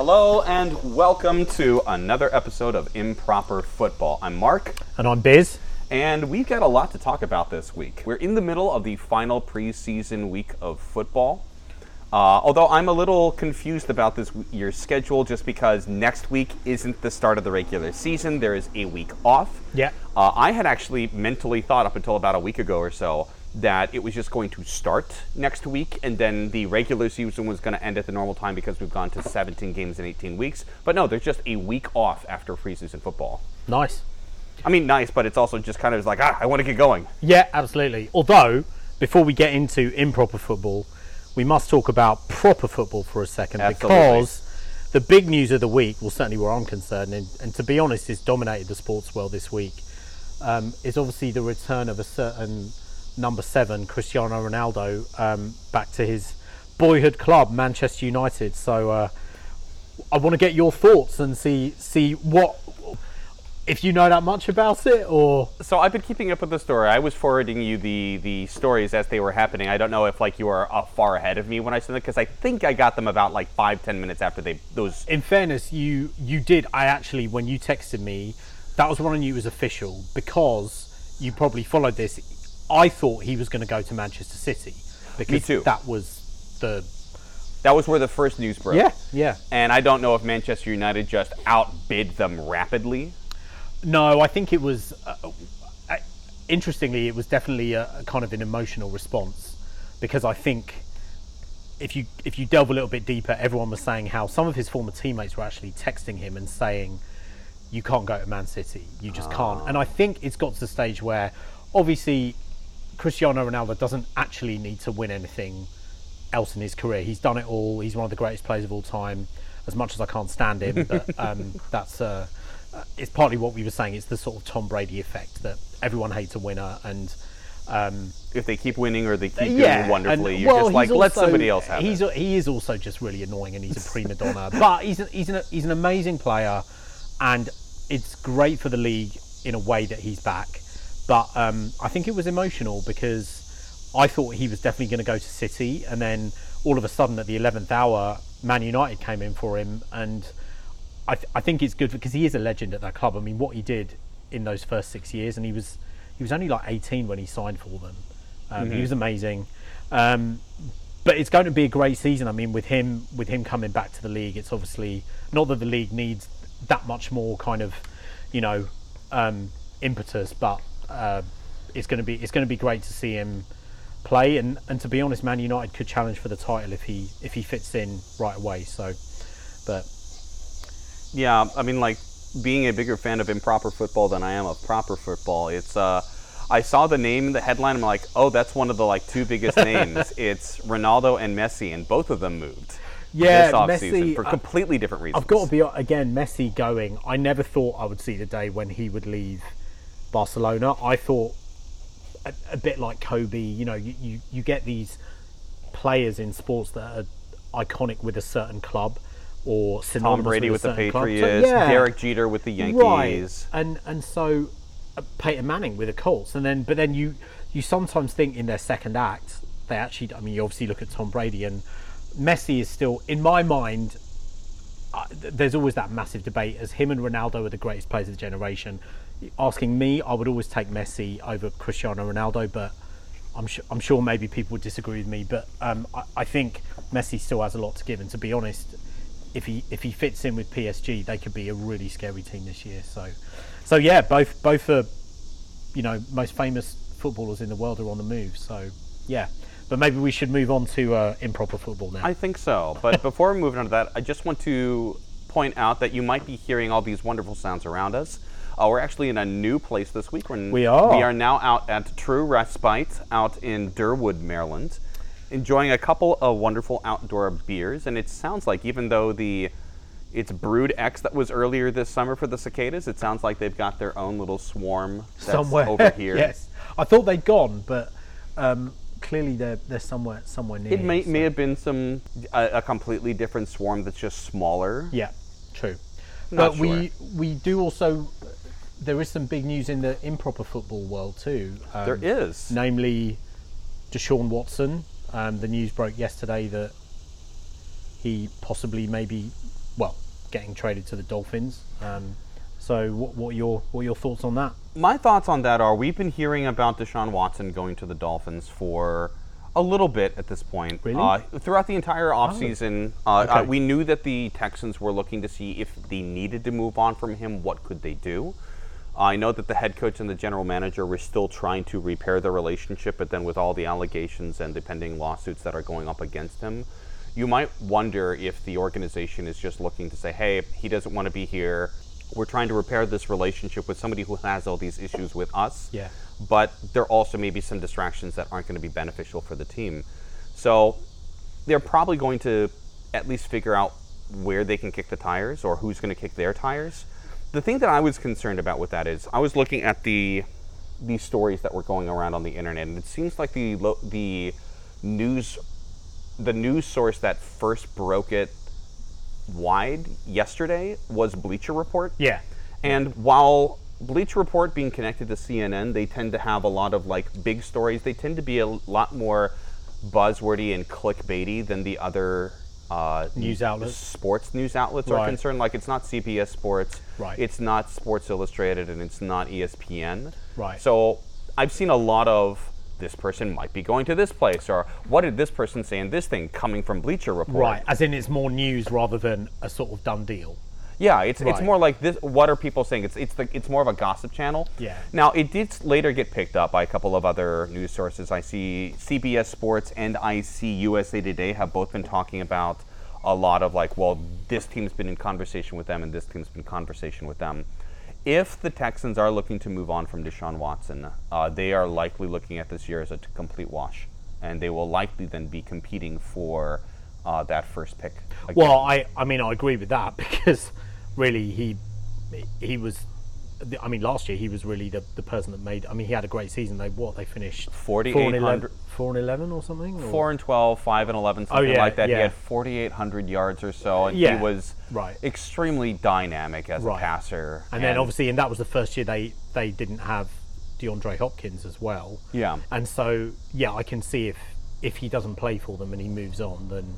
Hello and welcome to another episode of Improper Football. I'm Mark, And I'm Biz. and we've got a lot to talk about this week. We're in the middle of the final preseason week of football. Uh, although I'm a little confused about this year's schedule just because next week isn't the start of the regular season. There is a week off. Yeah. Uh, I had actually mentally thought up until about a week ago or so that it was just going to start next week and then the regular season was going to end at the normal time because we've gone to 17 games in 18 weeks. But no, there's just a week off after preseason football. Nice. I mean, nice, but it's also just kind of like, ah, I want to get going. Yeah, absolutely. Although, before we get into improper football, we must talk about proper football for a second Absolutely. because the big news of the week, well, certainly where I'm concerned, and, and to be honest, has dominated the sports world this week, um, is obviously the return of a certain number seven, Cristiano Ronaldo, um, back to his boyhood club, Manchester United. So uh, I want to get your thoughts and see see what if you know that much about it or So I've been keeping up with the story. I was forwarding you the the stories as they were happening. I don't know if like you are uh, far ahead of me when I sent them because I think I got them about like five ten minutes after they those. in fairness, you you did. I actually, when you texted me, that was when I knew it was official because you probably followed this. I thought he was going to go to Manchester City because too. that was the That was where the first news broke. yeah yeah. And I don't know if Manchester United just outbid them rapidly. No, I think it was. Uh, uh, interestingly, it was definitely a, a kind of an emotional response because I think if you if you delve a little bit deeper, everyone was saying how some of his former teammates were actually texting him and saying, "You can't go to Man City. You just can't." And I think it's got to the stage where, obviously, Cristiano Ronaldo doesn't actually need to win anything else in his career. He's done it all. He's one of the greatest players of all time. As much as I can't stand him, but um, that's uh, uh, it's partly what we were saying. It's the sort of Tom Brady effect that everyone hates a winner, and um, If they keep winning or they keep yeah, doing wonderfully, and- you're just like he's let somebody else have he's it. he is also just really annoying, and he's a prima donna. but he's a, he's an he's an amazing player, and it's great for the league in a way that he's back. But um, I think it was emotional because I thought he was definitely going to go to City, and then all of a sudden at the eleventh hour, Man United came in for him, and I, th- I think it's good because he is a legend at that club. I mean, what he did in those first six years, and he was he was only like 18 when he signed for them. Um, He was amazing, um, but it's going to be a great season. I mean, with him with him coming back to the league, it's obviously not that the league needs that much more kind of you know um, impetus, but uh, it's going to be it's going to be great to see him play. And, and to be honest, Man United could challenge for the title if he if he fits in right away. So, but Yeah, I mean, like being a bigger fan of improper football than I am of proper football. It's uh, I saw the name in the headline. I'm like, oh, that's one of the like two biggest names. It's Ronaldo and Messi, and both of them moved. Yeah, this offseason Messi, for completely different reasons. I've got to be again Messi going. I never thought I would see the day when he would leave Barcelona. I thought a, a bit like Kobe. You know, you, you you get these players in sports that are iconic with a certain club or synonymous Tom Brady with with, the club. So, Patriots, yeah. Derek Jeter with the Yankees. Right, and and so uh, Peyton Manning with the Colts, and then but then you you sometimes think in their second act they actually. I mean, you obviously look at Tom Brady and Messi is still in my mind. Uh, there's always that massive debate as him and Ronaldo are the greatest players of the generation. Asking me, I would always take Messi over Cristiano Ronaldo, but I'm sure I'm sure maybe people would disagree with me. But um, I, I think Messi still has a lot to give, and to be honest, if he if he fits in with PSG, they could be a really scary team this year. So, so yeah, both both are you know most famous footballers in the world are on the move. So yeah, but maybe we should move on to uh, improper football now. I think so. But before we move on to that, I just want to point out that you might be hearing all these wonderful sounds around us. Uh, we're actually in a new place this week. We're We are. We are now out at True Respite out in Derwood, Maryland, enjoying a couple of wonderful outdoor beers. And it sounds like even though the it's Brood X that was earlier this summer for the cicadas, it sounds like they've got their own little swarm that's somewhere over here. yes, I thought they'd gone, but um, clearly they're they're somewhere somewhere near. It may, so- may have been some a, a completely different swarm that's just smaller. Yeah, true. Not but we we do also there is some big news in the improper football world too. Um, There is. namely Deshaun Watson. Um, the news broke yesterday that he possibly maybe well, getting traded to the Dolphins. Um, so, what, what are your what are your thoughts on that? My thoughts on that are we've been hearing about Deshaun Watson going to the Dolphins for a little bit at this point. Really? Uh, throughout the entire offseason, uh, Okay. uh, we knew that the Texans were looking to see if they needed to move on from him, what could they do? I know that the head coach and the general manager were still trying to repair the relationship, but then with all the allegations and the pending lawsuits that are going up against him, you might wonder if the organization is just looking to say, hey, he doesn't want to be here. We're trying to repair this relationship with somebody who has all these issues with us. Yeah. But there also may be some distractions that aren't going to be beneficial for the team. So they're probably going to at least figure out where they can kick the tires or who's going to kick their tires. The thing that I was concerned about with that is I was looking at the these stories that were going around on the internet, and it seems like the lo- the news the news source that first broke it wide yesterday was Bleacher Report. Yeah. And while Bleacher Report being connected to CNN, they tend to have a lot of like big stories. They tend to be a lot more buzzwordy and clickbaity than the other uh, News outlets? sports news outlets are concerned. Like it's not CBS Sports, Right. It's not Sports Illustrated, and it's not ESPN. Right. So I've seen a lot of this person might be going to this place, or what did this person say in this thing coming from Bleacher Report? Right. As in, it's more news rather than a sort of done deal. Yeah, it's it's more like this. What are people saying? It's it's the it's more of a gossip channel. Yeah. Now it did later get picked up by a couple of other news sources. I see CBS Sports and I see USA Today have both been talking about a lot of like, well, this team's been in conversation with them and this team's been in conversation with them. If the Texans are looking to move on from Deshaun Watson, uh, they are likely looking at this year as a t- complete wash, and they will likely then be competing for uh, that first pick. Again. Well, I, I mean, I agree with that because really he he was. I mean, last year he was really the, the person that made. I mean, he had a great season. They what they finished 4,800 four and eleven or something. or- four and 12, 5 and 11, something Oh, yeah, like that. yeah. He had 4,800 yards or so, and Yeah, he was right. extremely dynamic as Right. a passer. And then obviously, and that was the first year they they didn't have DeAndre Hopkins as well. Yeah. And so yeah, I can see if if he doesn't play for them and he moves on, then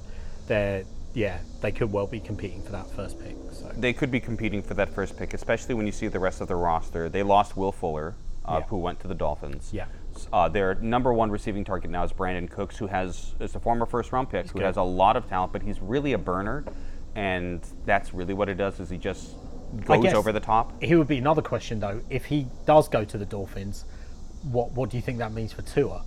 they're yeah they could well be competing for that first pick. So they could be competing for that first pick, especially when you see the rest of the roster. They lost Will Fuller, uh, Yeah. who went to the Dolphins. Yeah. Uh, their number one receiving target now is Brandin Cooks, who has is a former first round pick, who good. has a lot of talent, but he's really a burner, and that's really what it does. Is he just goes over the top? Here would be another question though: if he does go to the Dolphins, what what do you think that means for Tua?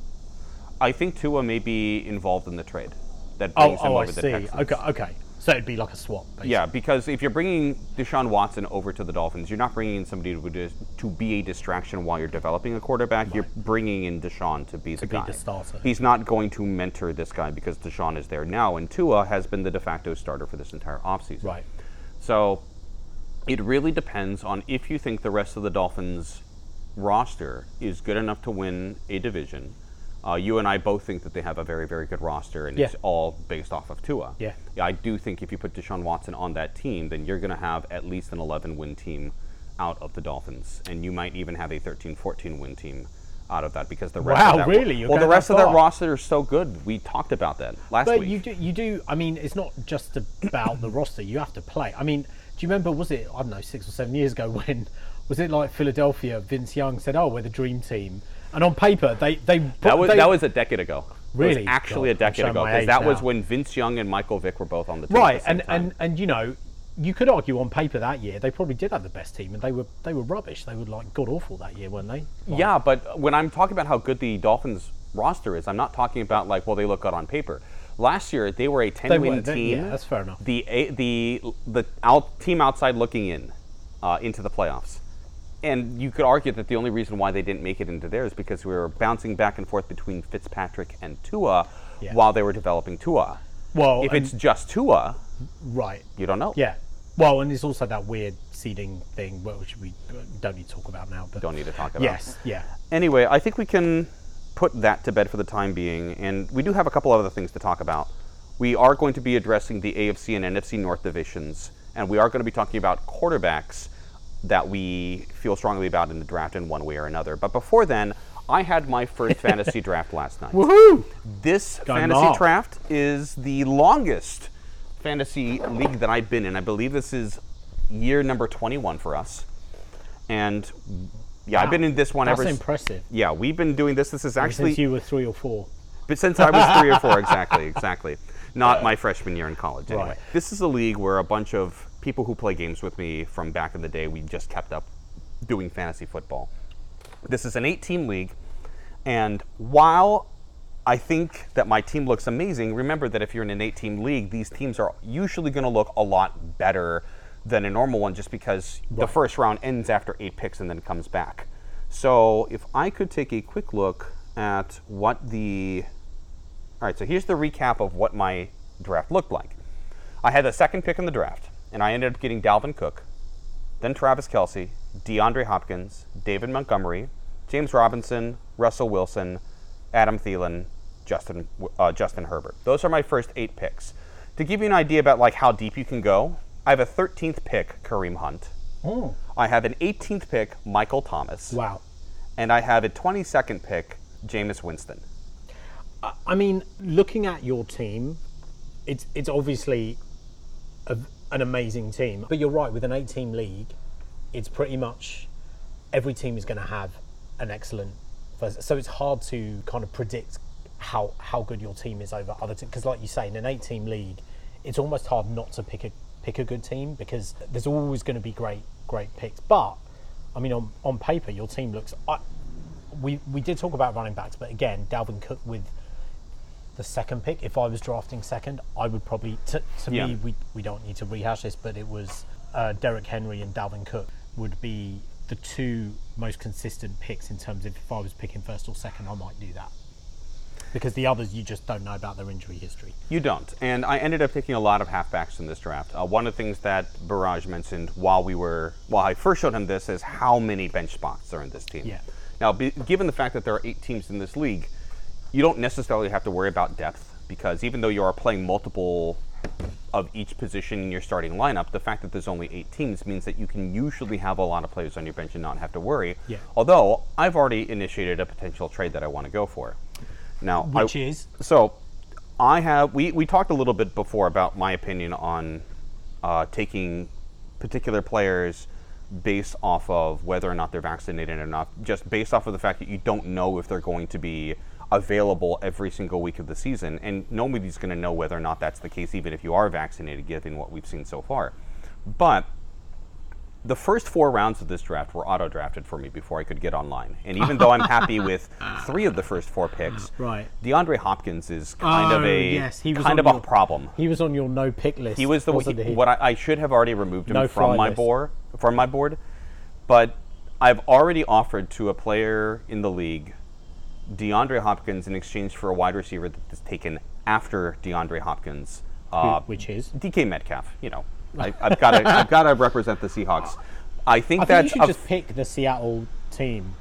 I think Tua may be involved in the trade that Oh, him oh, I over the see. Texans. Okay, okay. So it'd be like a swap. Basically. Yeah, because if you're bringing Deshaun Watson over to the Dolphins, you're not bringing in somebody to, dis- to be a distraction while you're developing a quarterback. You're bringing in Deshaun to be the be guy. the starter. He's not going to mentor this guy because Deshaun is there now, and Tua has been the de facto starter for this entire offseason. Right. So it really depends on if you think the rest of the Dolphins roster is good enough to win a division. Uh, you and I both think that they have a very, very good roster, and Yeah. it's all based off of Tua. Yeah. I do think if you put Deshaun Watson on that team, then you're going to have at least an 11 win team out of the Dolphins, and you might even have a 13 14 win team out of that because the rest Wow, of that really? You're well the rest of that roster is so good. We talked about that last But week. you do, you do. I mean, it's not just about the roster. You have to play. I mean, do you remember? Was it I don't know six or seven years ago when was it like Philadelphia? Vince Young said, "Oh, we're the dream team," and on paper they they That was they, that was a decade ago. It was Really? actually God, a decade ago because that was when Vince Young and Michael Vick were both on the team. right. the And time. and and you know, you could argue on paper that year they probably did have the best team, and they were they were rubbish. They were like god awful that year, weren't they? Like, yeah, but when I'm talking about how good the Dolphins roster is, I'm not talking about like well they look good on paper. Last year they were a 10 They win team. yeah, that's fair enough. The the the out, team outside looking in uh, into the playoffs. And you could argue that the only reason why they didn't make it into there is because we were bouncing back and forth between Fitzpatrick and Tua Yeah. while they were developing Tua. Well, if it's just Tua, right. you don't know. Yeah. Well, and there's also that weird seeding thing, which we don't need to talk about now. But Don't need to talk about. Yes. Yeah. Anyway, I think we can put that to bed for the time being, and we do have a couple of other things to talk about. We are going to be addressing the AFC and NFC North divisions, and we are going to be talking about quarterbacks that we feel strongly about in the draft in one way or another. But before then, I had my first fantasy draft last night. Woohoo! This Going fantasy draft is the longest fantasy league that I've been in. I believe this is year number 21 for us. And yeah, I've been in this one That's ever. s- impressive. Yeah, we've been doing this. This is actually Since you were three or four. but since I was three or four, exactly, exactly. Not my freshman year in college, anyway. Right. This is a league where a bunch of people who play games with me from back in the day, we just kept up doing fantasy football. This is an eight team league, and while I think that my team looks amazing, remember that if you're in an eight team league, these teams are usually going to look a lot better than a normal one just because the first round ends after eight picks and then comes back. So if I could take a quick look at what the. All right, so here's the recap of what my draft looked like. I had the second pick in the draft, and I ended up getting Dalvin Cook, then Travis Kelce, DeAndre Hopkins, David Montgomery, James Robinson, Russell Wilson, Adam Thielen, Justin uh, Justin Herbert. Those are my first eight picks. To give you an idea about like how deep you can go, I have a 13th pick, Kareem Hunt. Oh, I have an 18th pick, Michael Thomas, wow. and I have a 22nd pick, Jameis Winston. I mean, looking at your team, it's it's obviously a, an amazing team. But you're right, with an eight-team league, it's pretty much every team is going to have an excellent. First, so it's hard to kind of predict how how good your team is over other teams. Because, like you say, in an eight-team league, it's almost hard not to pick a pick a good team because there's always going to be great great picks. But I mean, on on paper, your team looks. I, we we did talk about running backs, but again, Dalvin Cook with the second pick. If I was drafting second, I would probably. To, to Yeah. me, we we don't need to rehash this, but it was uh, Derrick Henry and Dalvin Cook would be the two most consistent picks in terms of if I was picking first or second, I might do that. Because the others, you just don't know about their injury history. You don't. And I ended up taking a lot of halfbacks in this draft. Uh, one of the things that Barrage mentioned while we were, while I first showed him this, is how many bench spots are in this team. Yeah. Now, be, given the fact that there are eight teams in this league, you don't necessarily have to worry about depth because even though you are playing multiple of each position in your starting lineup, the fact that there's only eight teams means that you can usually have a lot of players on your bench and not have to worry. Yeah. Although I've already initiated a potential trade that I want to go for. Now, I- Which is? so, I have we, we talked a little bit before about my opinion on uh, taking particular players based off of whether or not they're vaccinated or not, just based off of the fact that you don't know if they're going to be available every single week of the season, and nobody's going to know whether or not that's the case, even if you are vaccinated, given what we've seen so far. But the first four rounds of this draft were auto drafted for me before I could get online. And even though I'm happy with three of the first four picks, Right. DeAndre Hopkins is oh, kind of Oh, a yes, he was kind of a your- problem. He was on your no pick list. He was the he, he? what I, I should have already removed him No from my list. board from my board, but I've already offered to a player in the league DeAndre Hopkins in exchange for a wide receiver that is taken after DeAndre Hopkins. Uh, Which is? DK Metcalf. You know, I, I've got to I've got to represent the Seahawks. I think I think you should just pick the Seattle team.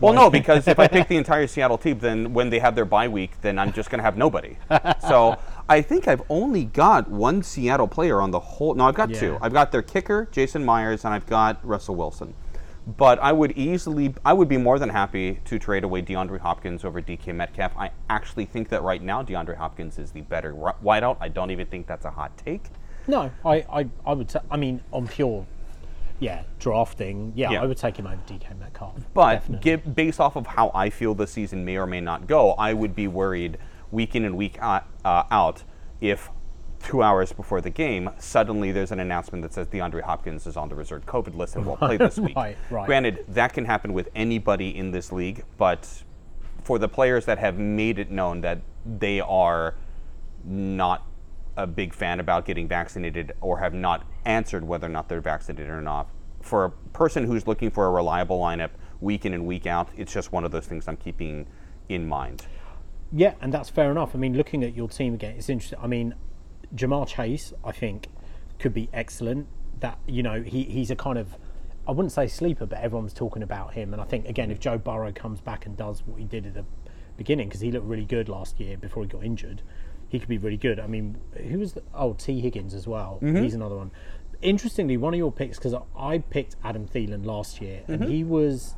well, no, because if I pick the entire Seattle team, then when they have their bye week, then I'm just going to have nobody. So I think I've only got one Seattle player on the whole. No, I've got two. I've got their kicker, Jason Myers, and I've got Russell Wilson. But I would easily, I would be more than happy to trade away DeAndre Hopkins over DK Metcalf. I actually think that right now DeAndre Hopkins is the better wideout. I don't even think that's a hot take. No, I, I, I would. ta- I mean, on pure, yeah, drafting. Yeah, Yeah. I would take him over DK Metcalf. But give, based off of how I feel the season may or may not go, I would be worried week in and week out, uh, out if two hours before the game, suddenly there's an announcement that says DeAndre Hopkins is on the reserved COVID list and won't play this week. Right, right. Granted, that can happen with anybody in this league, but for the players that have made it known that they are not a big fan about getting vaccinated or have not answered whether or not they're vaccinated or not. For a person who's looking for a reliable lineup week in and week out, it's just one of those things I'm keeping in mind. Yeah, and that's fair enough. I mean, looking at your team again, it's interesting. I mean, Ja'Marr Chase, I think, could be excellent. That you know, he, he's a kind of, I wouldn't say sleeper, but everyone's talking about him. And I think again, if Joe Burrow comes back and does what he did at the beginning, because he looked really good last year before he got injured, he could be really good. I mean, who was the, oh Tee Higgins as well? Mm-hmm. He's another one. Interestingly, one of your picks because I picked Adam Thielen last year, and mm-hmm. he was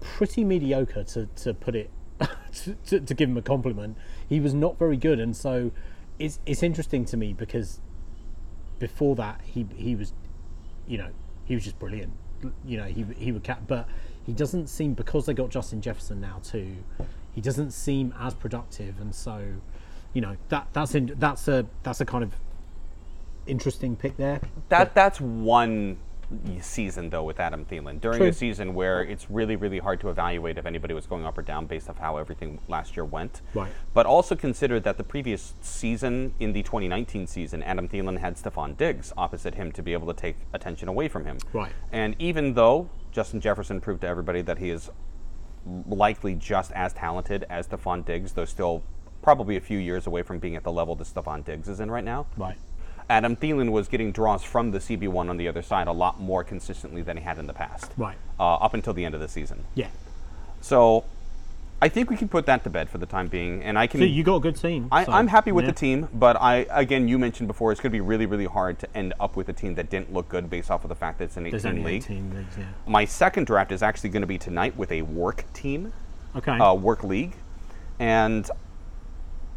pretty mediocre to, to put it to, to, to give him a compliment. He was not very good, and so it's it's interesting to me because before that, he he was, you know, he was just brilliant. You know, he he would cap, but he doesn't seem because they got Justin Jefferson now too. He doesn't seem as productive, and so, you know, that that's in, that's a that's a kind of interesting pick there. That that's one season though with Adam Thielen during True. a season where it's really really hard to evaluate if anybody was going up or down based off how everything last year went. Right. But also consider that the previous season in the 2019 season, Adam Thielen had Stefon Diggs opposite him to be able to take attention away from him. Right. And even though Justin Jefferson proved to everybody that he is likely just as talented as Stefon Diggs, though still probably a few years away from being at the level that Stefon Diggs is in right now. Right. Adam Thielen was getting draws from the CB1 on the other side a lot more consistently than he had in the past. Right. Uh, up until the end of the season. Yeah. So I think we can put that to bed for the time being. And I can. So you got a good team. I, so, I'm happy with yeah. the team, but I again, you mentioned before, it's going to be really, really hard to end up with a team that didn't look good based off of the fact that it's an 18 There's only league. 18 leagues. Yeah. My second draft is actually going to be tonight with a work team, Okay. uh, work league, and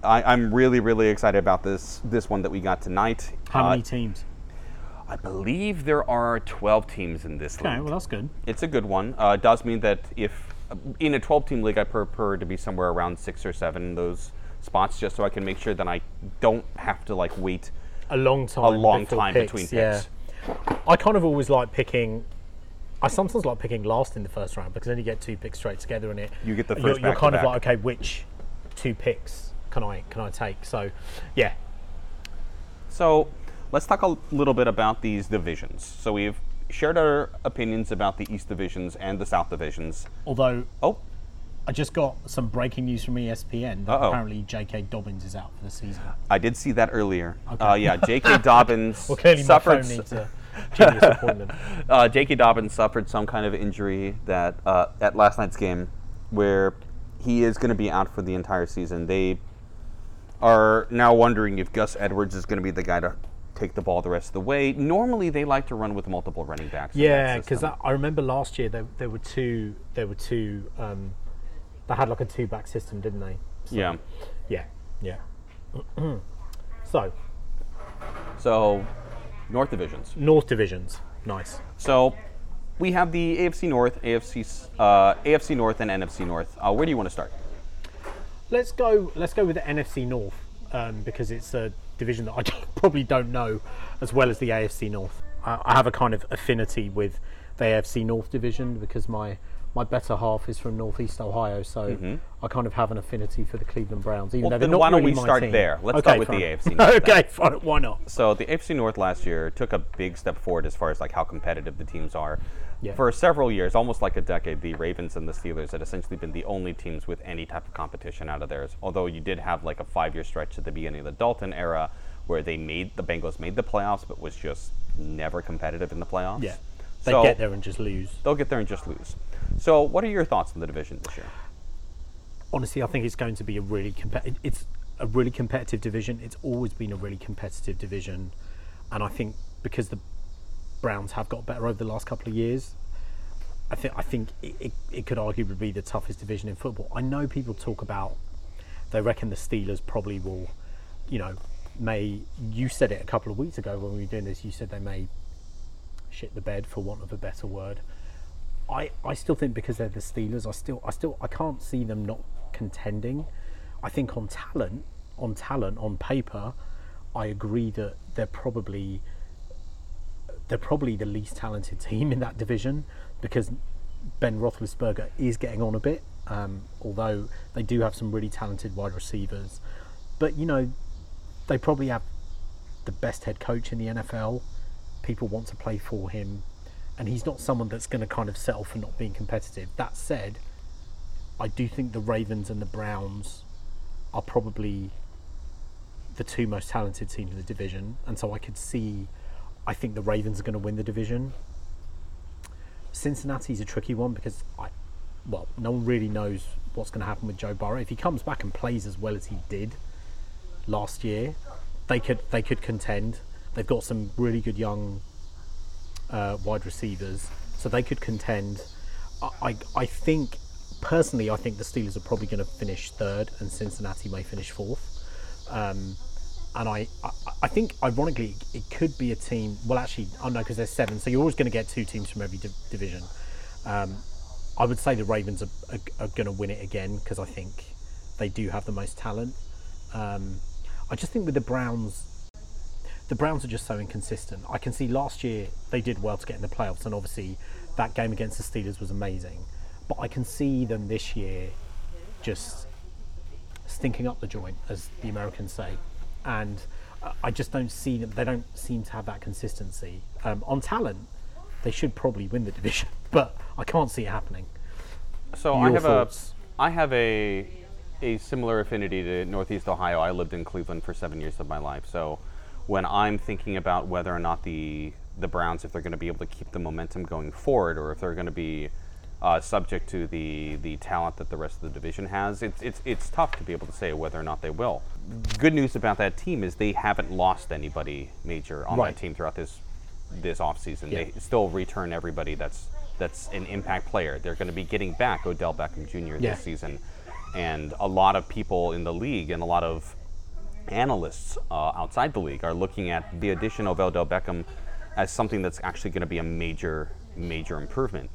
I, I'm really, really excited about this this one that we got tonight. How Uh, many teams? I believe there are 12 teams in this Okay. league. Well, that's good. It's a good one. Uh, it does mean that if in a 12 team league, I prefer to be somewhere around six or seven in those spots, just so I can make sure that I don't have to like wait A long time. a long time picks, between yeah. picks. I kind of always like picking. I sometimes like picking last in the first round because then you get two picks straight together in it. You get the You're, you're kind of like, okay, which two picks can I can I take? So, yeah, So let's talk a little bit about these divisions. So we've shared our opinions about the East divisions and the South divisions. although Oh, I just got some breaking news from ESPN that Uh-oh. apparently J.K. Dobbins is out for the season. I did see that earlier. Uh, yeah, J.K. Dobbins Well, clearly my suffered. phone needs a appointment. uh, J.K. Dobbins suffered some kind of injury that uh, at last night's game, where he is going to be out for the entire season. They are now wondering if Gus Edwards is going to be the guy to take the ball the rest of the way. Normally, they like to run with multiple running backs. Yeah, because. I remember last year there, there were two. There were two. Um, they had like a two back system, didn't they? So, yeah. Yeah. Yeah. so So, North divisions. North divisions, nice. So, we have the AFC North, AFC uh, AFC North, and NFC North. Uh, where do you want to start? Let's go. Let's go with the NFC North um, because it's a division that I don't- probably don't know as well as the AFC North. I, I have a kind of affinity with the AFC North division because my my better half is from Northeast Ohio, so I kind of have an affinity for the Cleveland Browns. Even Mm-hmm. Well, though they're then why don't really we start team. there? Let's okay, start with the. AFC North okay, fine. Why not? So the AFC North last year took a big step forward as far as like how competitive the teams are. Yeah. For several years, almost like a decade, the Ravens and the Steelers had essentially been the only teams with any type of competition out of theirs. Although you did have like a five-year stretch at the beginning of the Dalton era where they made the Bengals made the playoffs, but was just never competitive in the playoffs. Yeah, they So- get there and just lose. They'll get there and just lose. So, what are your thoughts on the division this year? honestly, I think it's going to be a really competitive. It's a really competitive division. It's always been a really competitive division, and I think because the Browns have got better over the last couple of years, I think I think it, it, it could arguably be the toughest division in football. I know people talk about they reckon the Steelers probably will, you know, may. You said it a couple of weeks ago when we were doing this. You said they may shit the bed for want of a better word. I, I still think because they're the Steelers, I still I still I can't see them not contending. I think on talent, on talent, on paper, I agree that they're probably they're probably the least talented team in that division because Ben Roethlisberger is getting on a bit. Um, although they do have some really talented wide receivers, but you know they probably have the best head coach in the NFL. People want to play for him, and he's not someone that's going to kind of settle for not being competitive. That said, I do think the Ravens and the Browns are probably the two most talented teams in the division, and so I could see. I think the Ravens are going to win the division. Cincinnati's a tricky one because I, well, no one really knows what's going to happen with Joe Burrow. If he comes back and plays as well as he did last year, they could they could contend. They've got some really good young uh, wide receivers, so they could contend. I, I I think personally, I think the Steelers are probably going to finish third, and Cincinnati may finish fourth. Um, and I, I, I think ironically it could be a team. Well, actually, I know because there's seven, so you're always going to get two teams from every div- division. Um, I would say the Ravens are, are, are going to win it again because I think they do have the most talent. Um, I just think with the Browns, the Browns are just so inconsistent. I can see last year they did well to get in the playoffs, and obviously that game against the Steelers was amazing. But I can see them this year just stinking up the joint, as the Americans say, and I- just don't see them. They don't seem to have that consistency um, on talent. They should probably win the division, but I can't see it happening. So I have thoughts? a I have a a similar affinity to Northeast Ohio. I lived in Cleveland for seven years of my life. So when I'm thinking about whether or not the the Browns, if they're going to be able to keep the momentum going forward, or if they're going to be uh, subject to the the talent that the rest of the division has, it's it's it's tough to be able to say whether or not they will. Good news about that team is they haven't lost anybody major on Right. that team throughout this this offseason. Yeah. They still return everybody that's that's an impact player. They're going to be getting back Odell Beckham Jr. Yeah. this season, and a lot of people in the league and a lot of analysts uh, outside the league are looking at the addition of Odell Beckham as something that's actually going to be a major major improvement.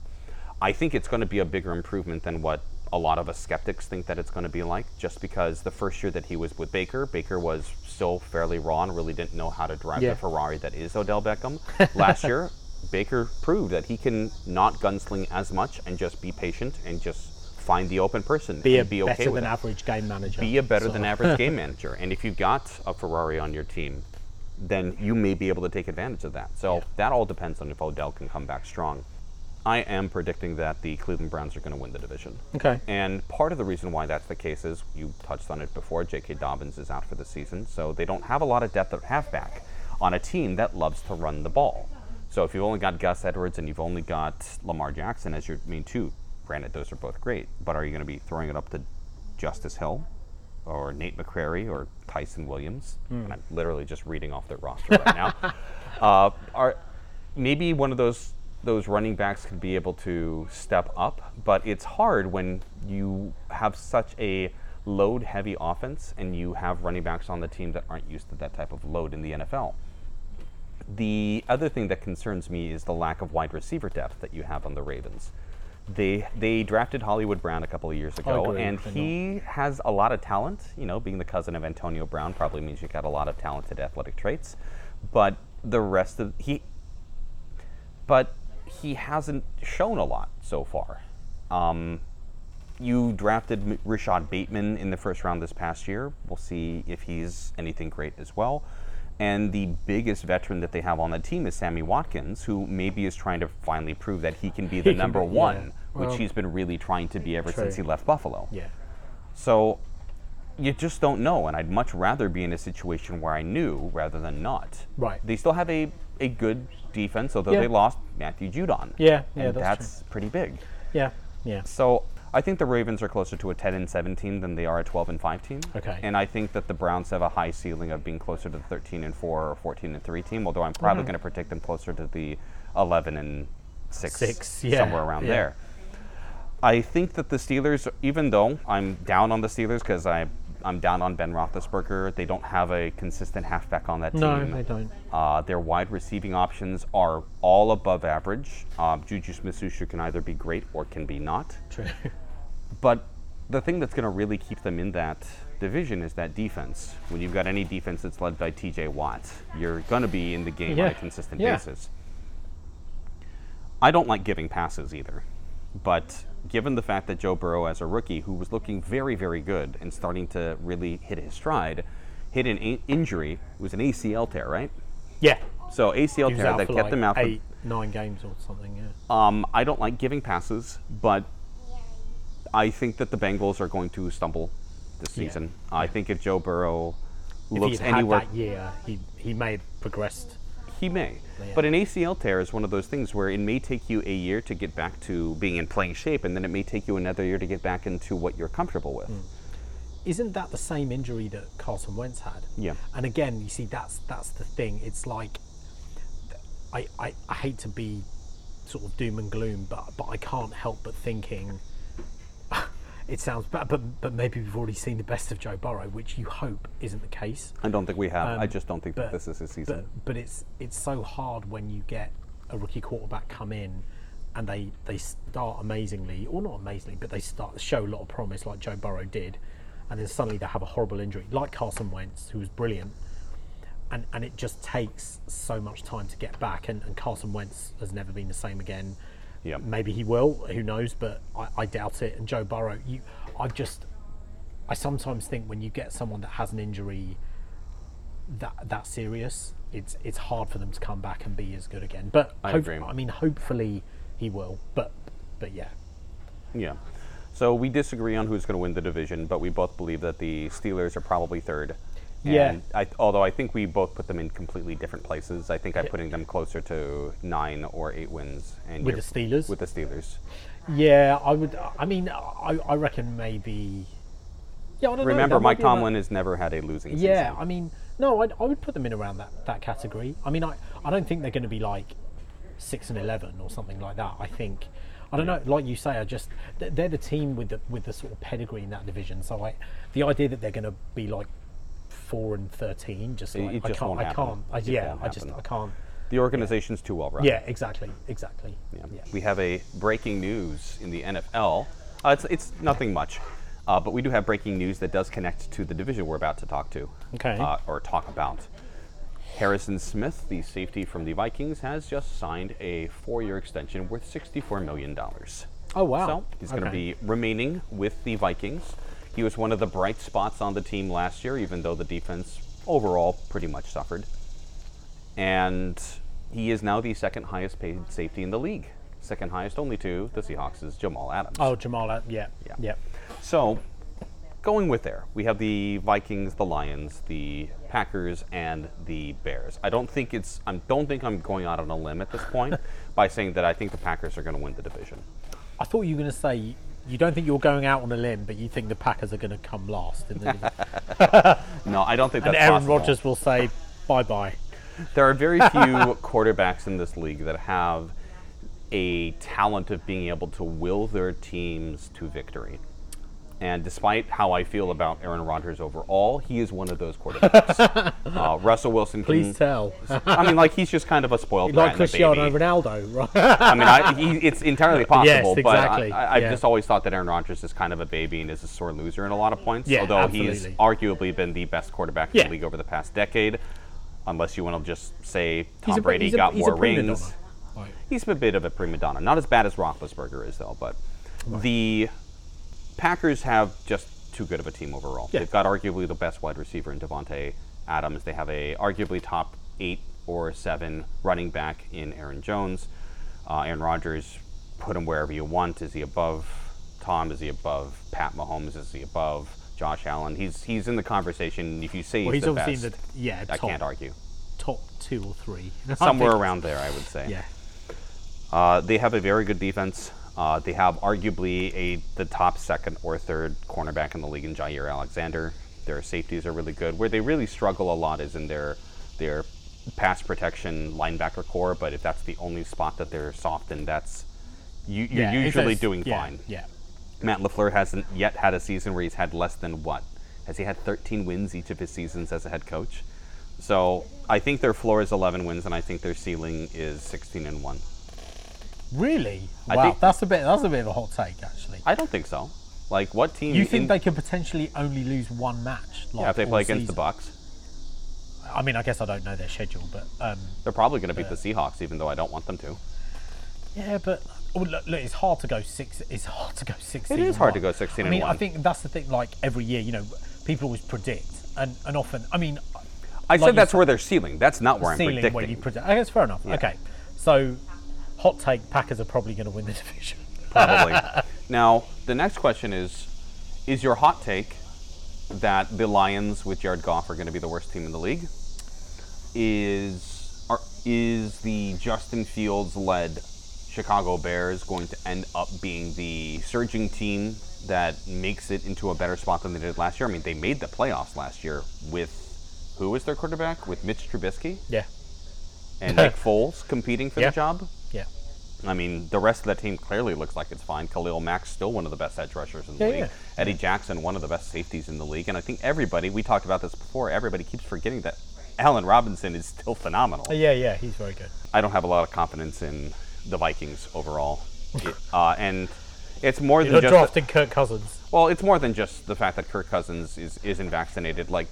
I think it's going to be a bigger improvement than what a lot of us skeptics think that it's going to be like, just because the first year that he was with Baker, Baker was still fairly raw and really didn't know how to drive Yeah. the Ferrari that is Odell Beckham. Last year, Baker proved that he can not gunsling as much and just be patient and just find the open person Be a be okay better than it. average game manager. Be a better So- than average game manager. And if you've got a Ferrari on your team, then you may be able to take advantage of that. So that all depends on if Odell can come back strong. I am predicting that the Cleveland Browns are going to win the division. Okay. And part of the reason why that's the case is you touched on it before. J.K. Dobbins is out for the season, so they don't have a lot of depth at halfback on a team that loves to run the ball. So if you've only got Gus Edwards and you've only got Lamar Jackson as your main two, granted those are both great, but are you going to be throwing it up to Justice Hill or Nate McCrary or Ty'Son Williams? And I'm literally just reading off their roster right now. Uh, are maybe one of those those running backs could be able to step up, but it's hard when you have such a load heavy offense and you have running backs on the team that aren't used to that type of load in the NFL. The other thing that concerns me is the lack of wide receiver depth that you have on the Ravens. They they drafted Hollywood Brown a couple of years ago, agree. and he has a lot of talent. You know, being the cousin of Antonio Brown probably means you got a lot of talented athletic traits, but the rest of he but he hasn't shown a lot so far. Um, you drafted Rashod Bateman in the first round this past year. We'll see if he's anything great as well. And the biggest veteran that they have on the team is Sammy Watkins, who maybe is trying to finally prove that he can be the number be- yeah. one, which he's been really trying to be ever since he left Buffalo. Yeah. So you just don't know, and I'd much rather be in a situation where I knew rather than not. Right. They still have a, a good defense, although Yeah. they lost Matthew Judon. Yeah, yeah, and that's that's pretty big. Yeah. Yeah. So I think the Ravens are closer to a 10 and 17 than they are a 12 and 5 team. Okay. And I think that the Browns have a high ceiling of being closer to the 13 and 4 or 14 and 3 team, although I'm probably Mm-hmm. going to predict them closer to the 11 and 6, Six, yeah, somewhere around yeah. there. I think that the Steelers, even though I'm down on the Steelers because I I'm down on Ben Roethlisberger, they don't have a consistent halfback on that team. No, they don't. Uh, their wide receiving options are all above average. Um, Juju Smith-Schuster can either be great or can be not. True. But the thing that's going to really keep them in that division is that defense. When you've got any defense that's led by T.J. Watt, you're going to be in the game on a consistent yeah. basis. I don't like giving passes either, but given the fact that Joe Burrow, as a rookie, who was looking very, very good and starting to really hit his stride, hit an a- injury. It was an ACL tear, right? Yeah. So ACL tear that kept like them out. for- eight, nine games or something. Yeah. um, I don't like giving passes, but I think that the Bengals are going to stumble this Yeah. season. I think if Joe Burrow If looks anywhere, that year, he he may have progressed. He may. Yeah. But an ACL tear is one of those things where it may take you a year to get back to being in playing shape, and then it may take you another year to get back into what you're comfortable with. Hmm. Isn't that the same injury that Carson Wentz had? Yeah. And again, you see, that's that's the thing. It's like I, I, I hate to be sort of doom and gloom, but but I can't help but thinking it sounds bad, but but maybe we've already seen the best of Joe Burrow, which you hope isn't the case. I don't think we have. I Um, just don't think that this is his season. But but it's it's so hard when you get a rookie quarterback come in and they they start amazingly, or not amazingly, but they start show a lot of promise like Joe Burrow did, and then suddenly they have a horrible injury like Carson Wentz, who was brilliant. And, and it just takes so much time to get back, and, and Carson Wentz has never been the same again. Yep. Maybe he will, who knows? But I, I doubt it. And Joe Burrow, you, I just, I sometimes think when you get someone that has an injury that that serious, it's it's hard for them to come back and be as good again. But I hope- agree. I mean, hopefully he will. But but yeah, Yeah. So we disagree on who's going to win the division, but we both believe that the Steelers are probably third. Yeah. I, although I think we both put them in completely different places. I think I'm putting them closer to nine or eight wins. And With the Steelers? With the Steelers. yeah, I would. I mean, I, I reckon maybe. Yeah, I don't Remember, might Mike Tomlin has never had a losing season. Yeah, season. I mean, no, I'd, I would put them in around that, that category. I mean, I, I don't think they're going to be like six and eleven or something like that. I think, I don't know, like you say, I just they're the team with the with the sort of pedigree in that division. So I, the idea that they're going to be like four and thirteen, just like it I can't, won't I happen. can't, I, It yeah, won't I just, happen. I can't. The organization's too well run. Yeah, exactly, exactly. Yeah. yeah. We have a breaking news in the NFL. Uh, it's, it's nothing much, uh, but we do have breaking news that does connect to the division we're about to talk to. Okay. Uh, or talk about. Harrison Smith, the safety from the Vikings, has just signed a four year extension worth $64 million. Oh wow. So he's going to Okay. be remaining with the Vikings. He was one of the bright spots on the team last year, even though the defense overall pretty much suffered. And he is now the second highest paid safety in the league. Second highest only to the Seahawks' Jamal Adams. Oh, Jamal, yeah, Yeah. yeah. So, going with there, we have the Vikings, the Lions, the Packers, and the Bears. I don't think it's. I don't think I'm going out on a limb at this point by saying that I think the Packers are going to win the division. I thought you were going to say you don't think you're going out on a limb, but you think the Packers are going to come last. In the, No, I don't think and that's Aaron. Rodgers will say bye bye. There are very few quarterbacks in this league that have a talent of being able to will their teams to victory. And despite how I feel about Aaron Rodgers overall, he is one of those quarterbacks. uh, Russell Wilson. Can, Please tell. I mean, like he's just kind of a spoiled like Cristiano. Ronaldo, right? I mean, I, he, it's entirely possible, but exactly, I, I, I've yeah. just always thought that Aaron Rodgers is kind of a baby and is a sore loser in a lot of points. Yeah, although he's arguably been the best quarterback in Yeah. the league over the past decade, unless you want to just say Tom a- Brady a- got more rings. Right. He's a bit of a prima donna. Not as bad as Roethlisberger is, though, but the Packers have just too good of a team overall. Yeah. They've got arguably the best wide receiver in Davante Adams. They have a arguably top eight or seven running back in Aaron Jones. Uh, Aaron Rodgers, put him wherever you want. Is he above Tom? Is he above Pat Mahomes? Is he above Josh Allen? He's he's in the conversation. If you say Well, he's, he's the best, the yeah I top, can't argue. top two or three. Somewhere around there, I would say. Yeah. Uh, they have a very good defense. Uh, they have arguably a the top second or third cornerback in the league in Jaire Alexander. Their safeties are really good. Where they really struggle a lot is in their their pass protection linebacker core. But if that's the only spot that they're soft in, that's you, you're Yeah, usually there's- doing yeah, fine. Yeah. Matt Lafleur hasn't yet had a season where he's had less than what? Has he had 13 wins each of his seasons as a head coach? So I think their floor is 11 wins, and I think their ceiling is 16 and one. Really? I Wow, think- that's a bit. That's a bit of a hot take, actually. I don't think so. Like what team? You think in- they could potentially only lose one match? Like, Yeah, if they all play against the season? Bucks, I mean, I guess I don't know their schedule, but um, they're probably going to beat the Seahawks, even though I don't want them to. yeah, but oh, look, look, it's hard to go six. It's hard to go sixteen. It is and hard to one. go 16 I and mean, I one. think that's the thing. Like every year, you know, people always predict, and and often, I mean, I Like said that's said- where they're ceiling. That's not where I'm ceiling predicting. where you predict. I guess fair enough. Okay, so hot take: Packers are probably going to win the division. Probably. now, the next question is: Is your hot take that the Lions with Jared Goff are going to be the worst team in the league? Is are, is the Justin Fields led Chicago Bears going to end up being the surging team that makes it into a better spot than they did last year? I mean, they made the playoffs last year with who was their quarterback? With Mitch Trubisky Yeah, and Nick Foles competing for Yeah. the job. I mean, the rest of that team clearly looks like it's fine. Khalil Mack's still one of the best edge rushers in the Yeah, league. yeah. Eddie Jackson, one of the best safeties in the league. And I think everybody, we talked about this before, everybody keeps forgetting that Allen Robinson is still phenomenal. Yeah, yeah, he's very good. I don't have a lot of confidence in the Vikings overall. Uh, and it's more You're than just. drafting Kirk Cousins. Well, it's more than just the fact that Kirk Cousins is isn't vaccinated. Like,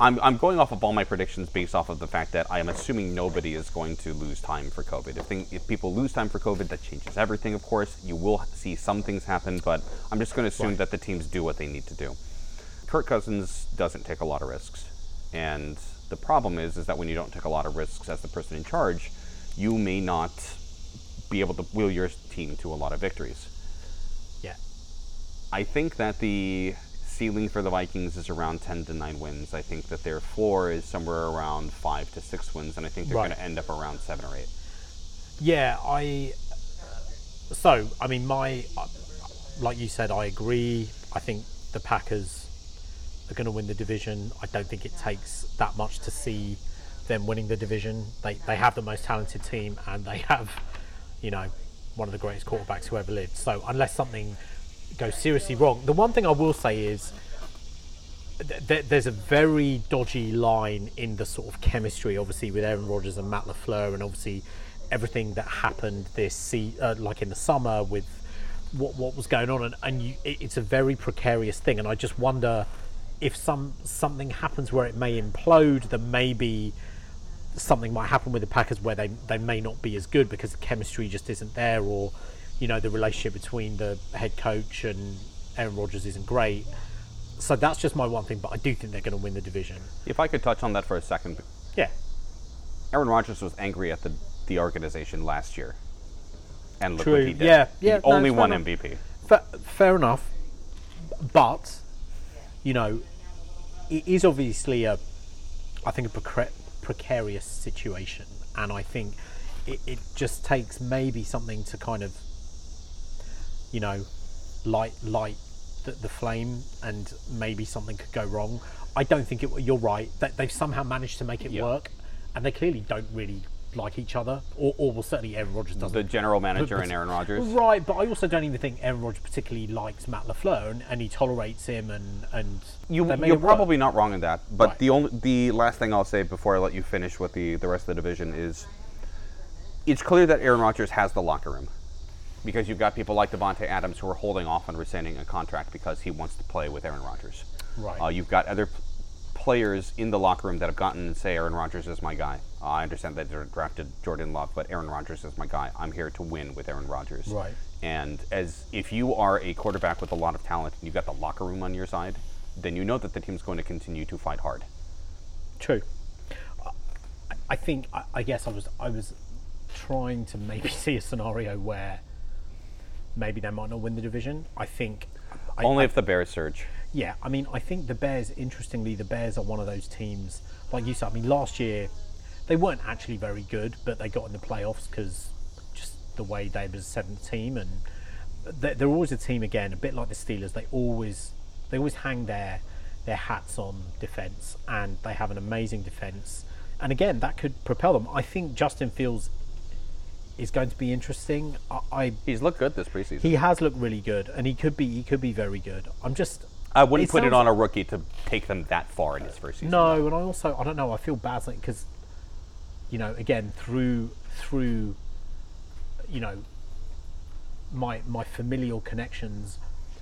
I'm I'm going off of all my predictions based off of the fact that I am assuming nobody is going to lose time for COVID. If thing, if people lose time for COVID, that changes everything. Of course, you will see some things happen, but I'm just going to assume that the teams do what they need to do. Kirk Cousins doesn't take a lot of risks, and the problem is is that when you don't take a lot of risks as the person in charge, you may not be able to wheel your team to a lot of victories. Yeah. I think that the ceiling for the Vikings is around 10 to 9 wins. I think that their floor is somewhere around 5 to 6 wins, and I think they're Right. going to end up around 7 or 8. Yeah, I. So, I mean, my. Like you said, I agree. I think the Packers are going to win the division. I don't think it takes that much to see them winning the division. They, they have the most talented team and they have, you know, one of the greatest quarterbacks who ever lived. So, unless something goes seriously wrong, the one thing I will say is th- there's a very dodgy line in the sort of chemistry, obviously, with Aaron Rodgers and Matt LaFleur, and obviously everything that happened this se- uh, like in the summer with what what was going on, and, and you, it, it's a very precarious thing, and I just wonder if some something happens where it may implode, that maybe something might happen with the Packers where they they may not be as good because the chemistry just isn't there, or you know the relationship between the head coach and Aaron Rodgers isn't great. So that's just my one thing, but I do think they're going to win the division. If I could touch on that for a second, Yeah, Aaron Rodgers was angry at the, the organization last year. And look True. what he did. Yeah, yeah, He no, only won enough. MVP. Fa- fair enough, but you know, it is obviously a, I think a preca- precarious situation, and I think it, it just takes maybe something to kind of, you know, light light the, the flame, and maybe something could go wrong. I don't think it. You're right that they've somehow managed to make it Yeah. work, and they clearly don't really like each other, or, or well, certainly Aaron Rodgers doesn't. The general manager but- and Aaron Rodgers. Right, but I also don't even think Aaron Rodgers particularly likes Matt LaFleur, and, and he tolerates him, and and You, you're it work. probably not wrong in that, but Right. the only the last thing I'll say before I let you finish with the the rest of the division is, it's clear that Aaron Rodgers has the locker room, because you've got people like Davante Adams who are holding off on rescinding a contract because he wants to play with Aaron Rodgers. Right. Uh, you've got other p- players in the locker room that have gotten and say Aaron Rodgers is my guy. Uh, I understand that they drafted Jordan Love, but Aaron Rodgers is my guy. I'm here to win with Aaron Rodgers. Right. And as if you are a quarterback with a lot of talent and you've got the locker room on your side, then you know that the team's going to continue to fight hard. True. I- I think I, I guess I was I was trying to maybe see a scenario where maybe they might not win the division. I think I, Only I- if the Bears surge. Yeah, I mean, I think the Bears. Interestingly, the Bears are one of those teams. Like you said, I mean, last year they weren't actually very good, but they got in the playoffs because just the way they was a seventh team, and they're, they're always a team again, a bit like the Steelers. They always they always hang their their hats on defense, and they have an amazing defense. And again, that could propel them. I think Justin Fields is going to be interesting. I, I He's looked good this preseason. he has looked really good, and he could be he could be very good. I'm just I wouldn't put it on a rookie to take them that far in his first season. No, and I also I don't know. I feel bad because, you know, again through through, you know, my my familial connections,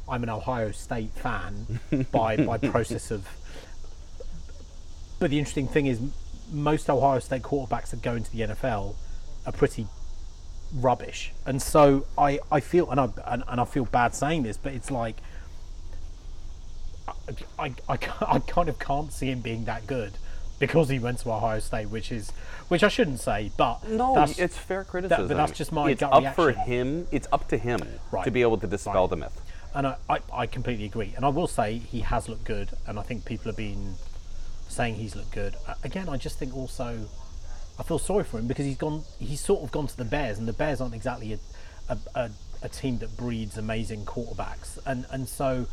I'm an Ohio State fan by by process of. But the interesting thing is, most Ohio State quarterbacks that go into the NFL are pretty rubbish, and so I I feel and I and, and I feel bad saying this, but it's like. I, I, I kind of can't see him being that good because he went to Ohio State, which is which I shouldn't say, but No, that's, it's fair criticism. But that's just my It's gut up for him. It's up to him Right. to be able to dispel Right. the myth. and I, I, I completely agree. And I will say he has looked good, and I think people have been saying he's looked good. Uh, Again, I just think also I feel sorry for him because he's gone. He's sort of gone to the Bears, and the Bears aren't exactly a a, a, a team that breeds amazing quarterbacks, and and so.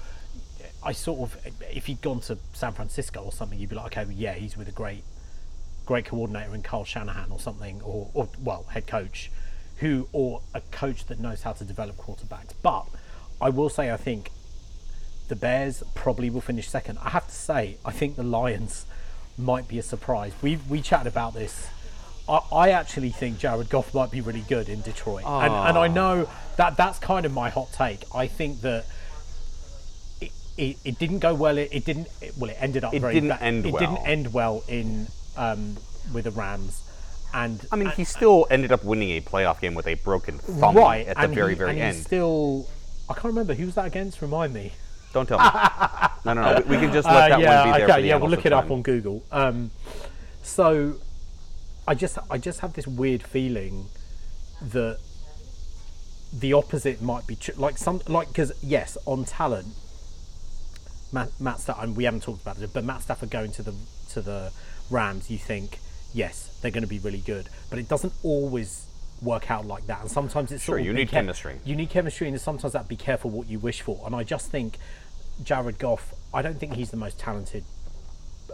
I sort of, if he'd gone to San Francisco or something, you'd be like, okay, well, yeah, he's with a great, great coordinator in Kyle Shanahan or something, or, or well, head coach, who or a coach that knows how to develop quarterbacks. But I will say, I think the Bears probably will finish second. I have to say, I think the Lions might be a surprise. We we chatted about this. I, I actually think Jared Goff might be really good in Detroit, and, and I know that that's kind of my hot take. I think that it, it, it didn't go well. It, it didn't. It, well, it ended up It very didn't bad. end It well. didn't end well in um, with the Rams, and I mean, he still ended up winning a playoff game with a broken thumb right at the very, he- very and end. Still, I can't remember who was that against. Remind me. Don't tell me. no, no, no. We, we can just let Uh, that yeah, one be there okay, for the yeah, we'll look it up on Google. Um, so, I just, I just have this weird feeling that the opposite might be true. Like some, like because yes, on talent, Matt, Matt Stafford, and we haven't talked about it, but Matt Stafford going to the to the Rams, you think yes, they're going to be really good, but it doesn't always work out like that, and sometimes it's Sure, you need chemistry. You need chemistry, and sometimes that be careful what you wish for. And I just think Jared Goff, I don't think he's the most talented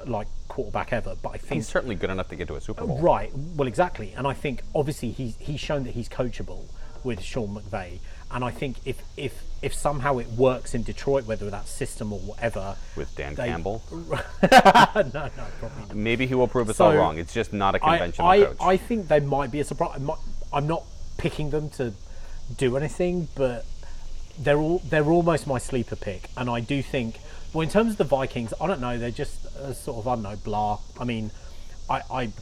like quarterback ever, but I think He's certainly good enough to get to a Super Bowl. Right. Well, exactly. And I think obviously he's he's shown that he's coachable with Sean McVay. And I think if if if somehow it works in Detroit, whether that's system or whatever, With Dan They- Campbell, no, no, probably not. maybe he will prove us So, all wrong. It's just not a conventional I, coach. I think they might be a surprise. I'm not, I'm not picking them to do anything, but they're all they're almost my sleeper pick. And I do think, well, in terms of the Vikings, I don't know. They're just sort of I don't know, blah. I mean, I, I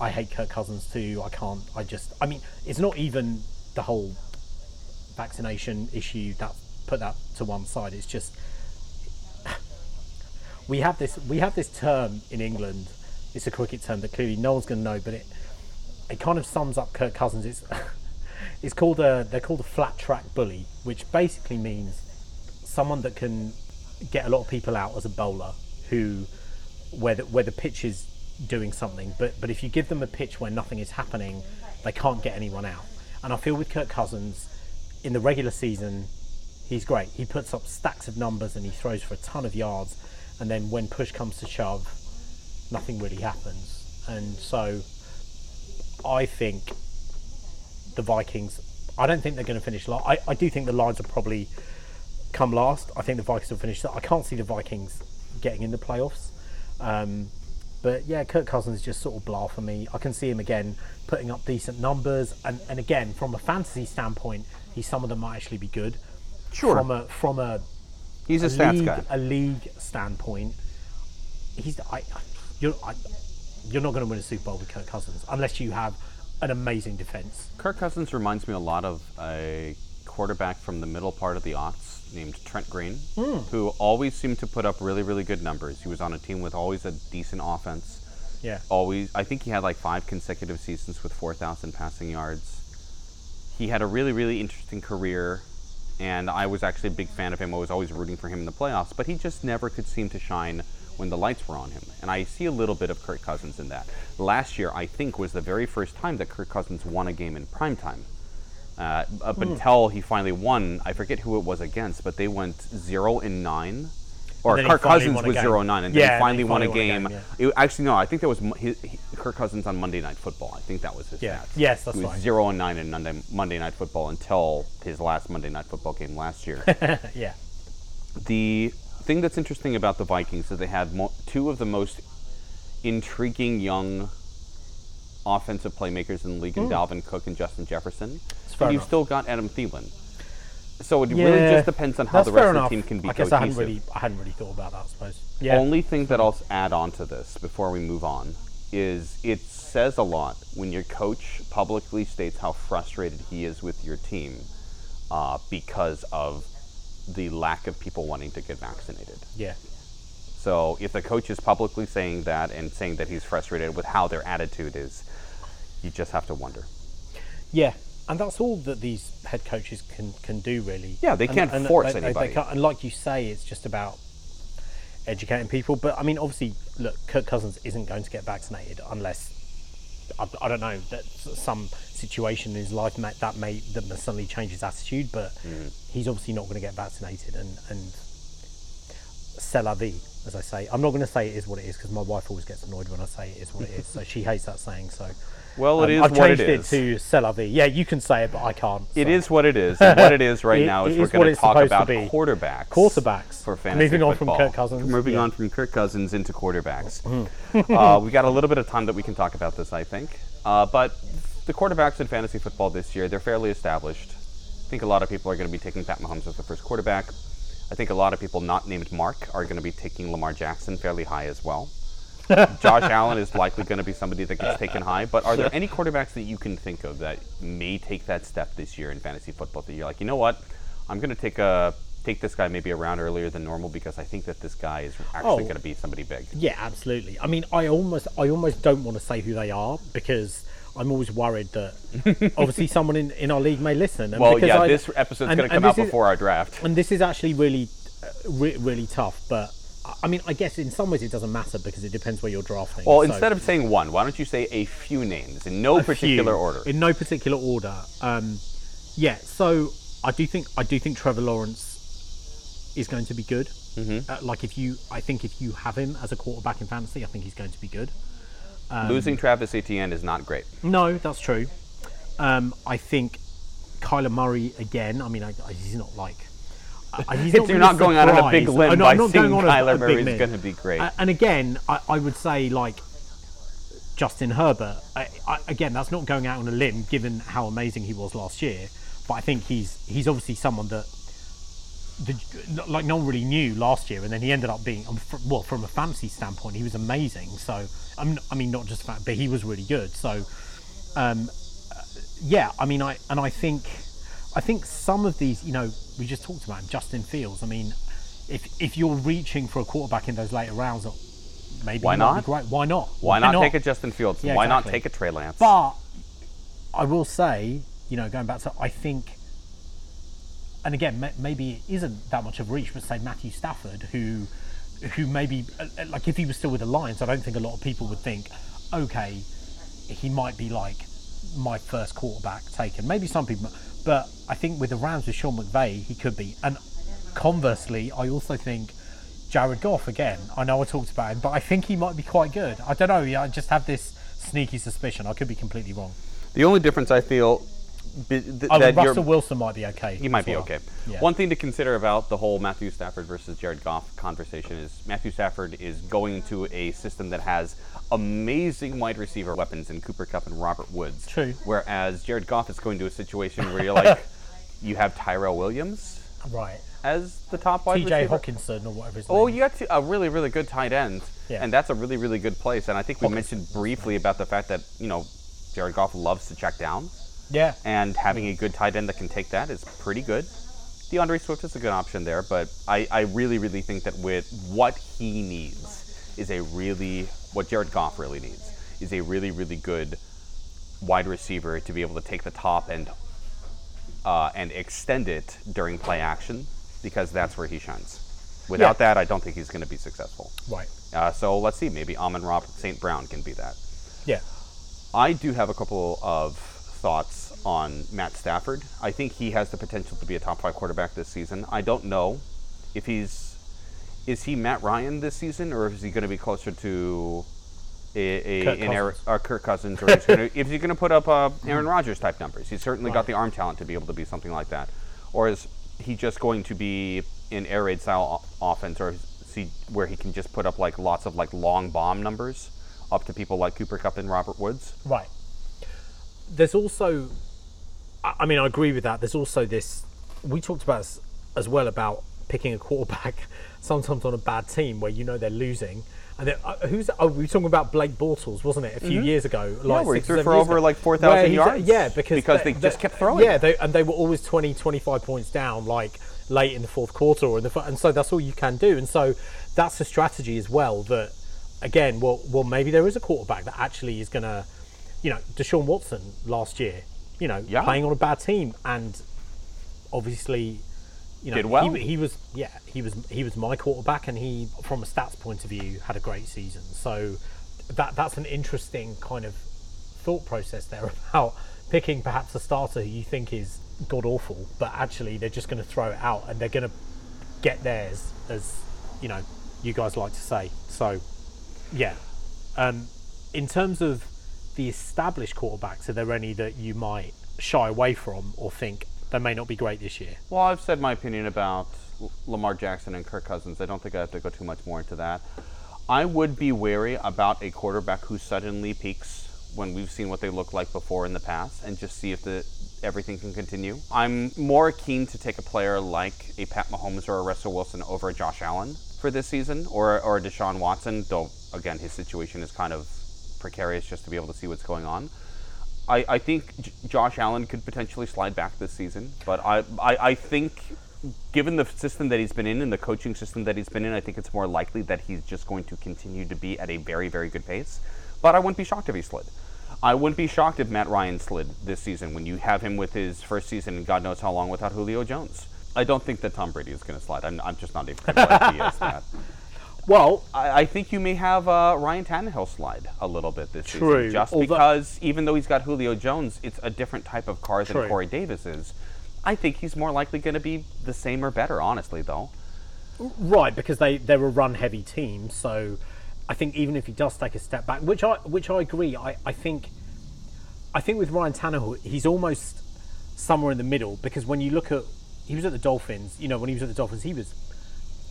I hate Kirk Cousins too. I can't. I just. I mean, it's not even the whole vaccination issue. That put that to one side. It's just we have this we have this term in England. It's a cricket term that clearly no one's going to know, but it it kind of sums up Kirk Cousins. It's it's called a they're called a flat track bully, which basically means someone that can get a lot of people out as a bowler who where the, where the pitch is doing something, but but if you give them a pitch where nothing is happening, they can't get anyone out. And I feel with Kirk Cousins in the regular season, he's great. He puts up stacks of numbers and he throws for a ton of yards. And then when push comes to shove, nothing really happens. And so I think the Vikings, I don't think they're going to finish last. I, I do think the Lions will probably come last. I think the Vikings will finish. I can't see the Vikings getting in the playoffs. Um, but yeah, Kirk Cousins is just sort of blah for me. I can see him again putting up decent numbers, and, and again from a fantasy standpoint, he's someone that might actually be good. Sure. From a from a, He's a, a stats league guy. a league standpoint, he's I, you're I, you're not going to win a Super Bowl with Kirk Cousins unless you have an amazing defense. Kirk Cousins reminds me a lot of a quarterback from the middle part of the aughts named Trent Green, Hmm. who always seemed to put up really, really good numbers. He was on a team with always a decent offense. Yeah. Always, I think he had like five consecutive seasons with 4,000 passing yards. He had a really, really interesting career, and I was actually a big fan of him. I was always rooting for him in the playoffs, but he just never could seem to shine when the lights were on him. And I see a little bit of Kirk Cousins in that. Last year, I think, was the very first time that Kirk Cousins won a game in primetime. Uh, up Hmm. until he finally won, I forget who it was against, but they went zero and nine. Or he Kirk Cousins was zero and nine, and Yeah, then he finally he won a game. won a game, It- actually, no, I think that was his, he, Kirk Cousins on Monday Night Football. I think that was his Yeah. stats. Yes, that's he was right. zero and nine in Monday, Monday Night Football until his last Monday Night Football game last year. yeah. the thing that's interesting about the Vikings is they had mo- two of the most intriguing young offensive playmakers in the league, in Dalvin Cook and Justin Jefferson. Fair And you've enough. still got Adam Thielen. So it really just depends on how the rest of the team can be I guess I hadn't really, I hadn't really thought about that. I suppose. Yeah. Only thing that I'll add on to this before we move on is it says a lot when your coach publicly states how frustrated he is with your team uh, because of the lack of people wanting to get vaccinated. yeah. So if the coach is publicly saying that and saying that he's frustrated with how their attitude is, you just have to wonder. Yeah, and that's all that these head coaches can can do really. Yeah, they And- can't and force they- they- they anybody. can't- and like you say, it's just about educating people. But I mean, obviously, look, Kirk Cousins isn't going to get vaccinated unless I, I don't know that some situation in his life may, that may that may suddenly change his attitude. But Mm. he's obviously not going to get vaccinated, and and c'est la vie, as I say. I'm not going to say it is what it is because my wife always gets annoyed when I say it is what it is. So she hates that saying. So Well, it um, is I've what it changed is. to la. Yeah, you can say it, but I can't. It so. is what it is. And what it is right It- now is it we're going to talk about quarterbacks. Quarterbacks. For fantasy Moving on from. Kirk Cousins, Moving yeah. on from Kirk Cousins into quarterbacks. Mm-hmm. uh, we got a little bit of time that we can talk about this, I think. Uh, but the quarterbacks in fantasy football this year, they're fairly established. I think a lot of people are going to be taking Pat Mahomes as the first quarterback. I think a lot of people not named Mark are going to be taking Lamar Jackson fairly high as well. Josh Allen is likely going to be somebody that gets taken high. But are there any quarterbacks that you can think of that may take that step this year in fantasy football that you're like, you know what, I'm going to take a take this guy maybe around earlier than normal because I think that this guy is actually Oh. going to be somebody big. Yeah, absolutely. I mean, I almost, I almost don't want to say who they are because I'm always worried that obviously someone in, in our league may listen. And Well, because yeah, I- this episode's going to come out is- before our draft. and this is actually really, uh, re- really tough. But I- I mean, I guess in some ways it doesn't matter because it depends where you're drafting. Well, So- instead of saying one, why don't you say a few names in no particular few, order? In no particular order. Um, yeah, so I do think I do think Trevor Lawrence is going to be good. Mm-hmm. Uh, like if you, I think if you have him as a quarterback in fantasy, I think he's going to be good. Um, Losing Travis Etienne is not great. No, that's true. Um, I think Kyler Murray again. I mean, I, I, he's not like. I, he's You're really not going out on a big limb Oh, no, by I'm not saying going on Kyler a big Murray's gonna be great. Uh, and again, I, I would say like Justin Herbert. I, I, again, that's not going out on a limb, given how amazing he was last year. But I think he's he's obviously someone that. The, like no one really knew last year, and then he ended up being um, well from a fantasy standpoint, he was amazing. So I'm, mean, not just that, but he was really good. So um, uh, yeah, I mean, I and I think, I think some of these, you know, we just talked about him, Justin Fields. I mean, if if you're reaching for a quarterback in those later rounds, maybe Why he might be not? Great. Why not? Why not, take a Justin Fields? Yeah, Why not take a Trey Lance? But I will say, you know, going back to, I think, and again, maybe it isn't that much of a reach, but say Matthew Stafford, who, who maybe, uh, uh, like, if he was still with the Lions, I don't think a lot of people would think, okay, he might be like my first quarterback taken. Maybe some people, but I think with the Rams with Sean McVay, he could be. And conversely, I also think Jared Goff again. I know I talked about him, but I think he might be quite good. I don't know. I just have this sneaky suspicion. I could be completely wrong. the only difference I feel th- Oh, that Russell Wilson might be okay. he might be well. okay. Yeah. One thing to consider about the whole Matthew Stafford versus Jared Goff conversation is Matthew Stafford is going to a system that has amazing wide receiver weapons in Cooper Kupp and Robert Woods. True. Whereas Jared Goff is going to a situation where you're like, you have Tyrell Williams Right. as the top wide TJ receiver. Hockenson or whatever his oh, name. Oh, you got to, a really, really good tight end, Yeah. and that's a really, really good place. And I think we mentioned briefly about the fact that you know Jared Goff loves to check down, Yeah. and having a good tight end that can take that is pretty good. D'Andre Swift is a good option there, but I, I really, really think that with what he needs is a really what Jared Goff really needs is a really, really good wide receiver to be able to take the top and uh, and extend it during play action because that's where he shines. Without Yeah. that, I don't think he's going to be successful. Right. Uh, so let's see, maybe Amon Robert St. Brown can be that. Yeah. I do have a couple of thoughts on Matt Stafford. I think he has the potential to be a top five quarterback this season. I don't know if he's is he Matt Ryan this season or is he going to be closer to a, a Kirk an Aaron- Cousins. uh, Kirk Cousins or is gonna, if he's going to put up uh, Aaron Rodgers type numbers? He's certainly got the arm talent to be able to be something like that. Or is he just going to be an air raid style o- offense or is he where he can just put up like lots of like long bomb numbers up to people like Cooper Kupp and Robert Woods? Right. There's also, I mean, I agree with that. There's also this. We talked about this as well about picking a quarterback sometimes on a bad team where you know they're losing. And then, uh, who's? Oh, we were talking about Blake Bortles, wasn't it, a few years ago? Like he six threw for over, ago, like, 4,000 where yards? Yeah, because Because they just kept throwing. Yeah, they, and they were always 20, 25 points down, like late in the fourth quarter, or in the, and so that's all you can do. And so that's a strategy as well. That again, well, well, maybe there is a quarterback that actually is going to, you know, Deshaun Watson last year, you know, Yeah. playing on a bad team, and obviously, you know, Did well. He, he was, yeah, he was, he was my quarterback, and he, from a stats point of view, had a great season. So that that's an interesting kind of thought process there about picking perhaps a starter who you think is god awful, but actually they're just going to throw it out and they're going to get theirs as you know you guys like to say. So, yeah. Um, in terms of the established quarterbacks, are there any that you might shy away from or think they may not be great this year? Well, I've said my opinion about Lamar Jackson and Kirk Cousins. I don't think I have to go too much more into that. I would be wary about a quarterback who suddenly peaks when we've seen what they look like before in the past and just see if the everything can continue. I'm more keen to take a player like a Pat Mahomes or a Russell Wilson over a Josh Allen for this season or, or Deshaun Watson, though, again, his situation is kind of precarious just to be able to see what's going on. I, I think J- Josh Allen could potentially slide back this season, but I, I, I think given the system that he's been in and the coaching system that he's been in, I think it's more likely that he's just going to continue to be at a very, very good pace. But I wouldn't be shocked if he slid. I wouldn't be shocked if Matt Ryan slid this season when you have him with his first season and God knows how long without Julio Jones. I don't think that Tom Brady is going to slide. I'm, I'm just not even that. Well, I, I think you may have uh, Ryan Tannehill slide a little bit this True, season, just although- because even though he's got Julio Jones, it's a different type of car than Corey Davis is. I think he's more likely going to be the same or better, honestly, though. Right, because they they're a run heavy team, so I think even if he does take a step back, which I which I agree, I, I think I think with Ryan Tannehill, he's almost somewhere in the middle because when you look at he was at the Dolphins, you know, when he was at the Dolphins, he was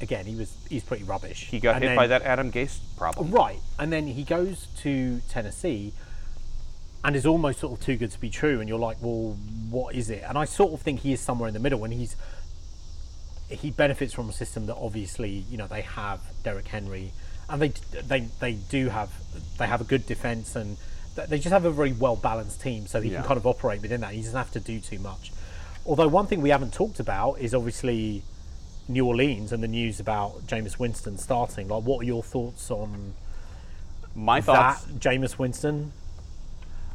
again he was he's pretty rubbish. He got And hit then- by that Adam Gase problem. Right, and then he goes to Tennessee and is almost sort of too good to be true, and you're like, well, what is it? And I sort of think he is somewhere in the middle, and he's he benefits from a system that obviously you know they have Derrick Henry, and they they they do have they have a good defense, and they just have a very well balanced team, so he Yeah. can kind of operate within that. He doesn't have to do too much. Although one thing we haven't talked about is obviously New Orleans and the news about Jameis Winston starting. Like, what are your thoughts on My thoughts, that Jameis Winston?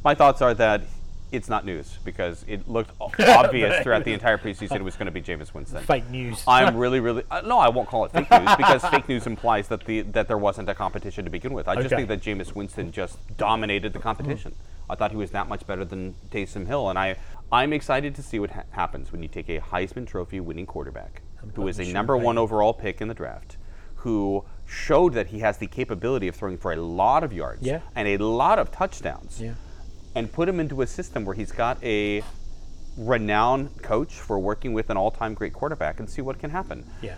my thoughts are that it's not news because it looked obvious throughout the entire preseason it was going to be Jameis Winston. Fake news. I'm really, really uh, no. I won't call it fake news because fake news implies that the that there wasn't a competition to begin with. I just Okay. think that Jameis Winston just dominated the competition. I thought he was that much better than Taysom Hill, and I I'm excited to see what ha- happens when you take a Heisman Trophy winning quarterback who is a number one overall pick in the draft, who showed that he has the capability of throwing for a lot of yards Yeah. and a lot of touchdowns yeah. and put him into a system where he's got a renowned coach for working with an all-time great quarterback and see what can happen. Yeah.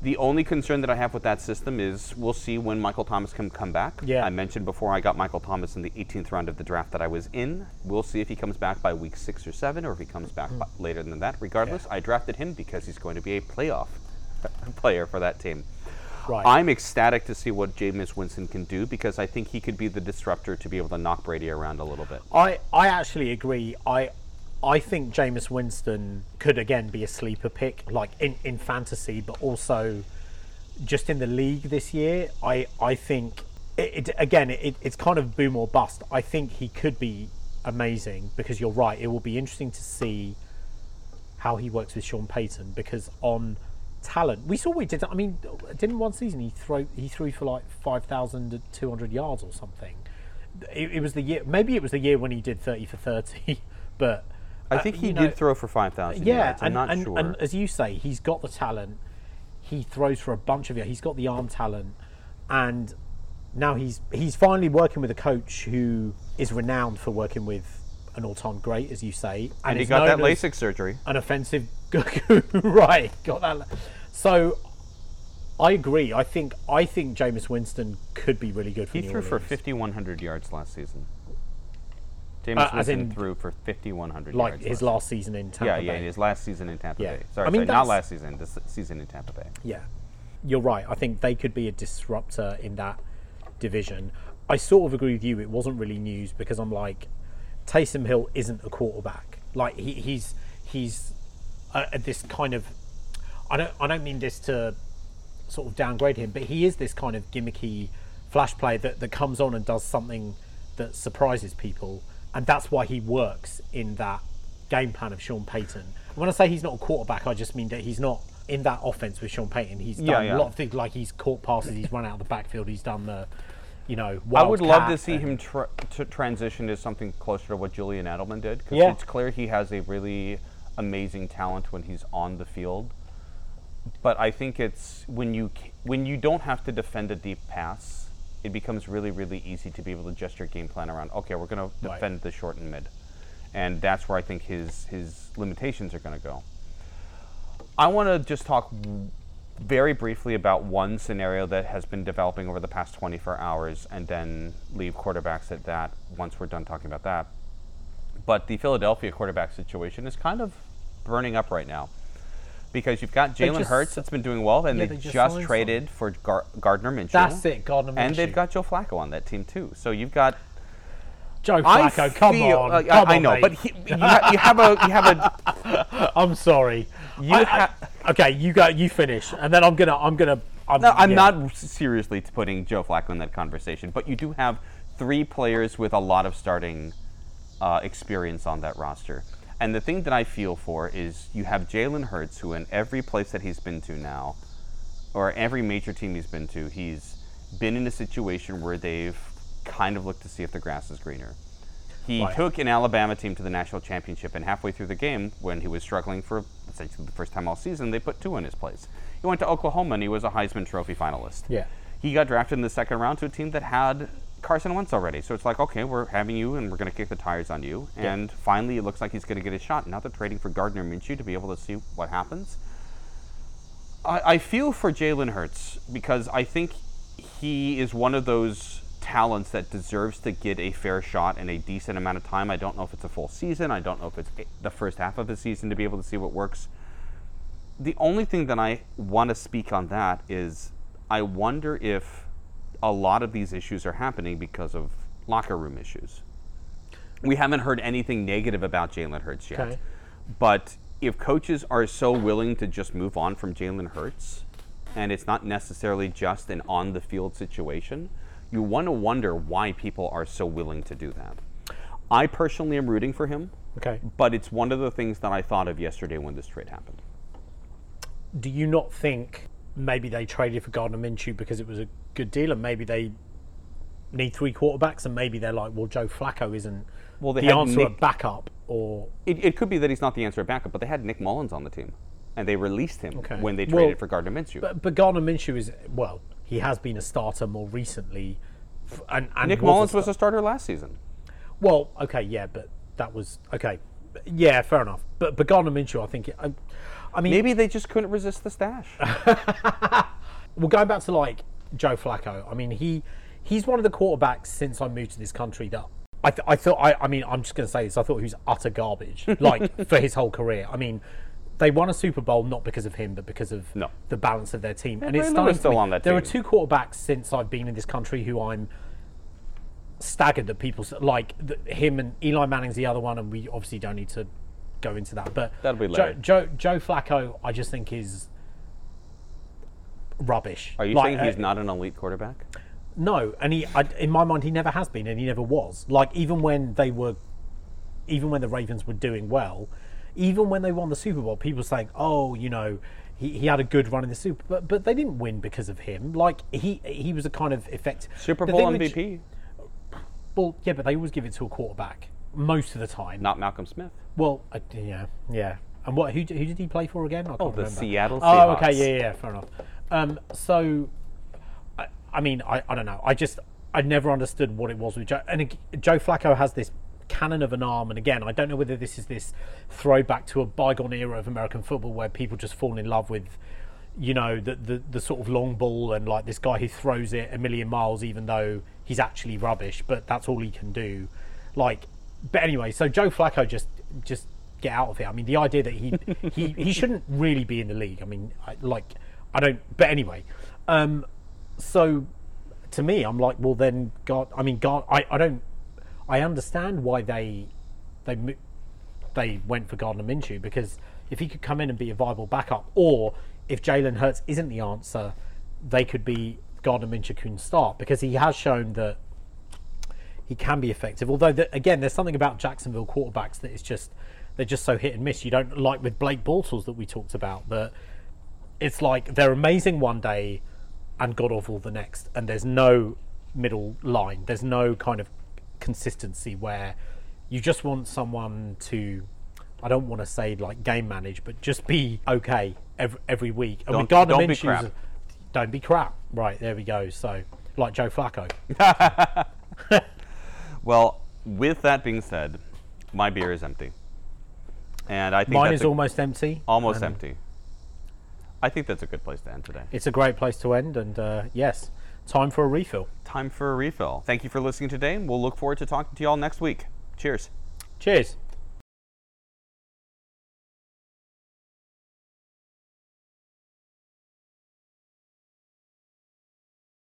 The only concern that I have with that system is we'll see when Michael Thomas can come back. Yeah. I mentioned before I got Michael Thomas in the 18th round of the draft that I was in. We'll see if he comes back by week six or seven, or if he comes back hmm. by- later than that. Regardless, I drafted him because he's going to be a playoff player for that team. Right. I'm ecstatic to see what Jameis Winston can do because I think he could be the disruptor to be able to knock Brady around a little bit. I, I actually agree. I I think Jameis Winston could again be a sleeper pick, like in, in fantasy, but also just in the league this year. I I think it, it again it, it's kind of boom or bust. I think he could be amazing because you're right. It will be interesting to see how he works with Sean Payton because on talent we saw he did. I mean, didn't one season he throw he threw for like five thousand two hundred yards or something. It, it was the year. Maybe it was the year when he did thirty for thirty, but I uh, think he did know, throw for 5,000 yeah, yards. I'm and, not and, sure. and as you say, he's got the talent. He throws for a bunch of it. He's got the arm talent, and now he's he's finally working with a coach who is renowned for working with an all-time great, as you say, and he got that LASIK surgery. An offensive, right? Got that. So, I agree. I think I think Jameis Winston could be really good for He threw for 5,100 yards last season. Jameis Uh, Winston threw for 5,100 like yards. his last season in Tampa Yeah, yeah, Bay. in his last season in Tampa Yeah. Bay. Sorry, I mean, sorry not last season, this season in Tampa Bay. Yeah, you're right. I think they could be a disruptor in that division. I sort of agree with you. It wasn't really news because I'm like, Taysom Hill isn't a quarterback. Like he, he's he's uh, this kind of. I don't I don't mean this to sort of downgrade him, but he is this kind of gimmicky flash play that, that comes on and does something that surprises people, and that's why he works in that game plan of Sean Payton. When I say he's not a quarterback, I just mean that he's not in that offense with Sean Payton. He's done Yeah, yeah. a lot of things like he's caught passes, he's run out of the backfield, he's done the, you know, I would love to see and- him tr- to transition to something closer to what Julian Edelman did. Because Yeah. it's clear he has a really amazing talent when he's on the field. but I think it's when you when you don't have to defend a deep pass, it becomes really really easy to be able to adjust your game plan around. Okay, we're going to Right. defend the short and mid, and that's where I think his his limitations are going to go. I want to just talk very briefly about one scenario that has been developing over the past 24 hours, and then leave quarterbacks at that once we're done talking about that. But the Philadelphia quarterback situation is kind of burning up right now because you've got Jalen Hurts that's been doing well, and Yeah, they, they just just traded for Gar- Gardner Minshew. That's it, Gardner Minshew. And they've got Joe Flacco on that team too. So you've got. Joe I Flacco, come feel- on. uh, I- come I, on, know, mate. but he, you, ha- you have a you have a I'm sorry. You I- I- okay, you go. You finish, and then I'm gonna. I'm gonna. I'm, No, I'm yeah. not seriously putting Joe Flacco in that conversation, but you do have three players with a lot of starting uh, experience on that roster. And the thing that I feel for is you have Jalen Hurts, who in every place that he's been to now, or every major team he's been to, he's been in a situation where they've kind of looked to see if the grass is greener. He Right. took an Alabama team to the national championship, and halfway through the game, when he was struggling for essentially the first time all season, they put two in his place. He went to Oklahoma, and he was a Heisman Trophy finalist. Yeah. He got drafted in the second round to a team that had Carson Wentz already. So it's like, okay, we're having you, and we're going to kick the tires on you. And finally, it looks like he's going to get a shot. Now they're trading for Gardner Minshew to be able to see what happens. I, I feel for Jalen Hurts because I think he is one of those talents that deserves to get a fair shot in a decent amount of time. I don't know if it's a full season. I don't know if it's the first half of the season to be able to see what works. The only thing that I want to speak on that is I wonder if a lot of these issues are happening because of locker room issues. We haven't heard anything negative about Jalen Hurts yet. Okay. But if coaches are so willing to just move on from Jalen Hurts, and it's not necessarily just an on the field situation, you want to wonder why people are so willing to do that. I personally am rooting for him, Okay. but it's one of the things that I thought of yesterday when this trade happened. Do you not think maybe they traded for Gardner Minshew because it was a good deal, and maybe they need three quarterbacks, and maybe they're like, well, Joe Flacco isn't Well, they the answer Nick- at backup, or It, it could be that he's not the answer at backup, but they had Nick Mullens on the team, and they released him Okay. when they Well, traded for Gardner Minshew. but, but Gardner Minshew is well, he has been a starter more recently, and, and Nick was Mullens star- was a starter last season. Well, okay, yeah, but that was okay. Yeah, fair enough. But but Gardner Minshew, I think, I, I mean, Maybe they just couldn't resist the stash. well, going back to like Joe Flacco, I mean, he he's one of the quarterbacks since I moved to this country that I, th- I thought I, I mean I'm just going to say this I thought he was utter garbage like for his whole career. I mean, they won a Super Bowl not because of him but because of No. the balance of their team. and it's starting to still on that There are two quarterbacks since I've been in this country who I'm staggered that people like the, him and Eli Manning's the other one, and we obviously don't need to go into that. But That'll be Joe, later. Joe Joe Flacco, I just think is rubbish. Are you Like, saying he's uh, not an elite quarterback? no, and he, I, in my mind, he never has been, and he never was. Like even when they were, even when the Ravens were doing well, even when they won the Super Bowl, people were saying, "Oh, you know, he, he had a good run in the Super," but but they didn't win because of him. Like he he was a kind of effect. Super Bowl thing which- MVP, well, yeah, but they always give it to a quarterback most of the time. not Malcolm Smith. Well, uh, yeah, yeah. And what? Who, who did he play for again? I can't Oh, the remember. Seattle Oh, okay, yeah, yeah, fair enough. Um, so, I, I mean, I, I don't know. I just I never understood what it was with Joe. And Joe Flacco has this cannon of an arm, and again, I don't know whether this is this throwback to a bygone era of American football where people just fall in love with. You know the, the the sort of long ball and like this guy who throws it a million miles even though he's actually rubbish, but that's all he can do. Like, but anyway, so Joe Flacco just just get out of here. I mean, the idea that he he he shouldn't really be in the league. I mean, like I don't. But anyway, um, so to me, I'm like, well, then God. I mean, God. I I don't. I understand why they they they went for Gardner Minshew because if he could come in and be a viable backup, or if Jalen Hurts isn't the answer, they could be Gardner Minshew can start because he has shown that he can be effective. Although the, again, there's something about Jacksonville quarterbacks that is just they're just so hit and miss. You don't like with Blake Bortles that we talked about that it's like they're amazing one day and god awful the next, and there's no middle line. There's no kind of consistency where you just want someone to. I don't want to say like game manage, but just be okay every, every week. And Don't- with Gardner don't be Minshew's- crap. Don't be crap. Right there we go. So like Joe Flacco. Well, with that being said, my beer is empty, and I think Mine that's is a- almost empty. almost empty. I think that's a good place to end today. It's a great place to end. And uh, yes, time for a refill. Time for a refill. Thank you for listening today. And we'll look forward to talking to you all next week. Cheers. Cheers.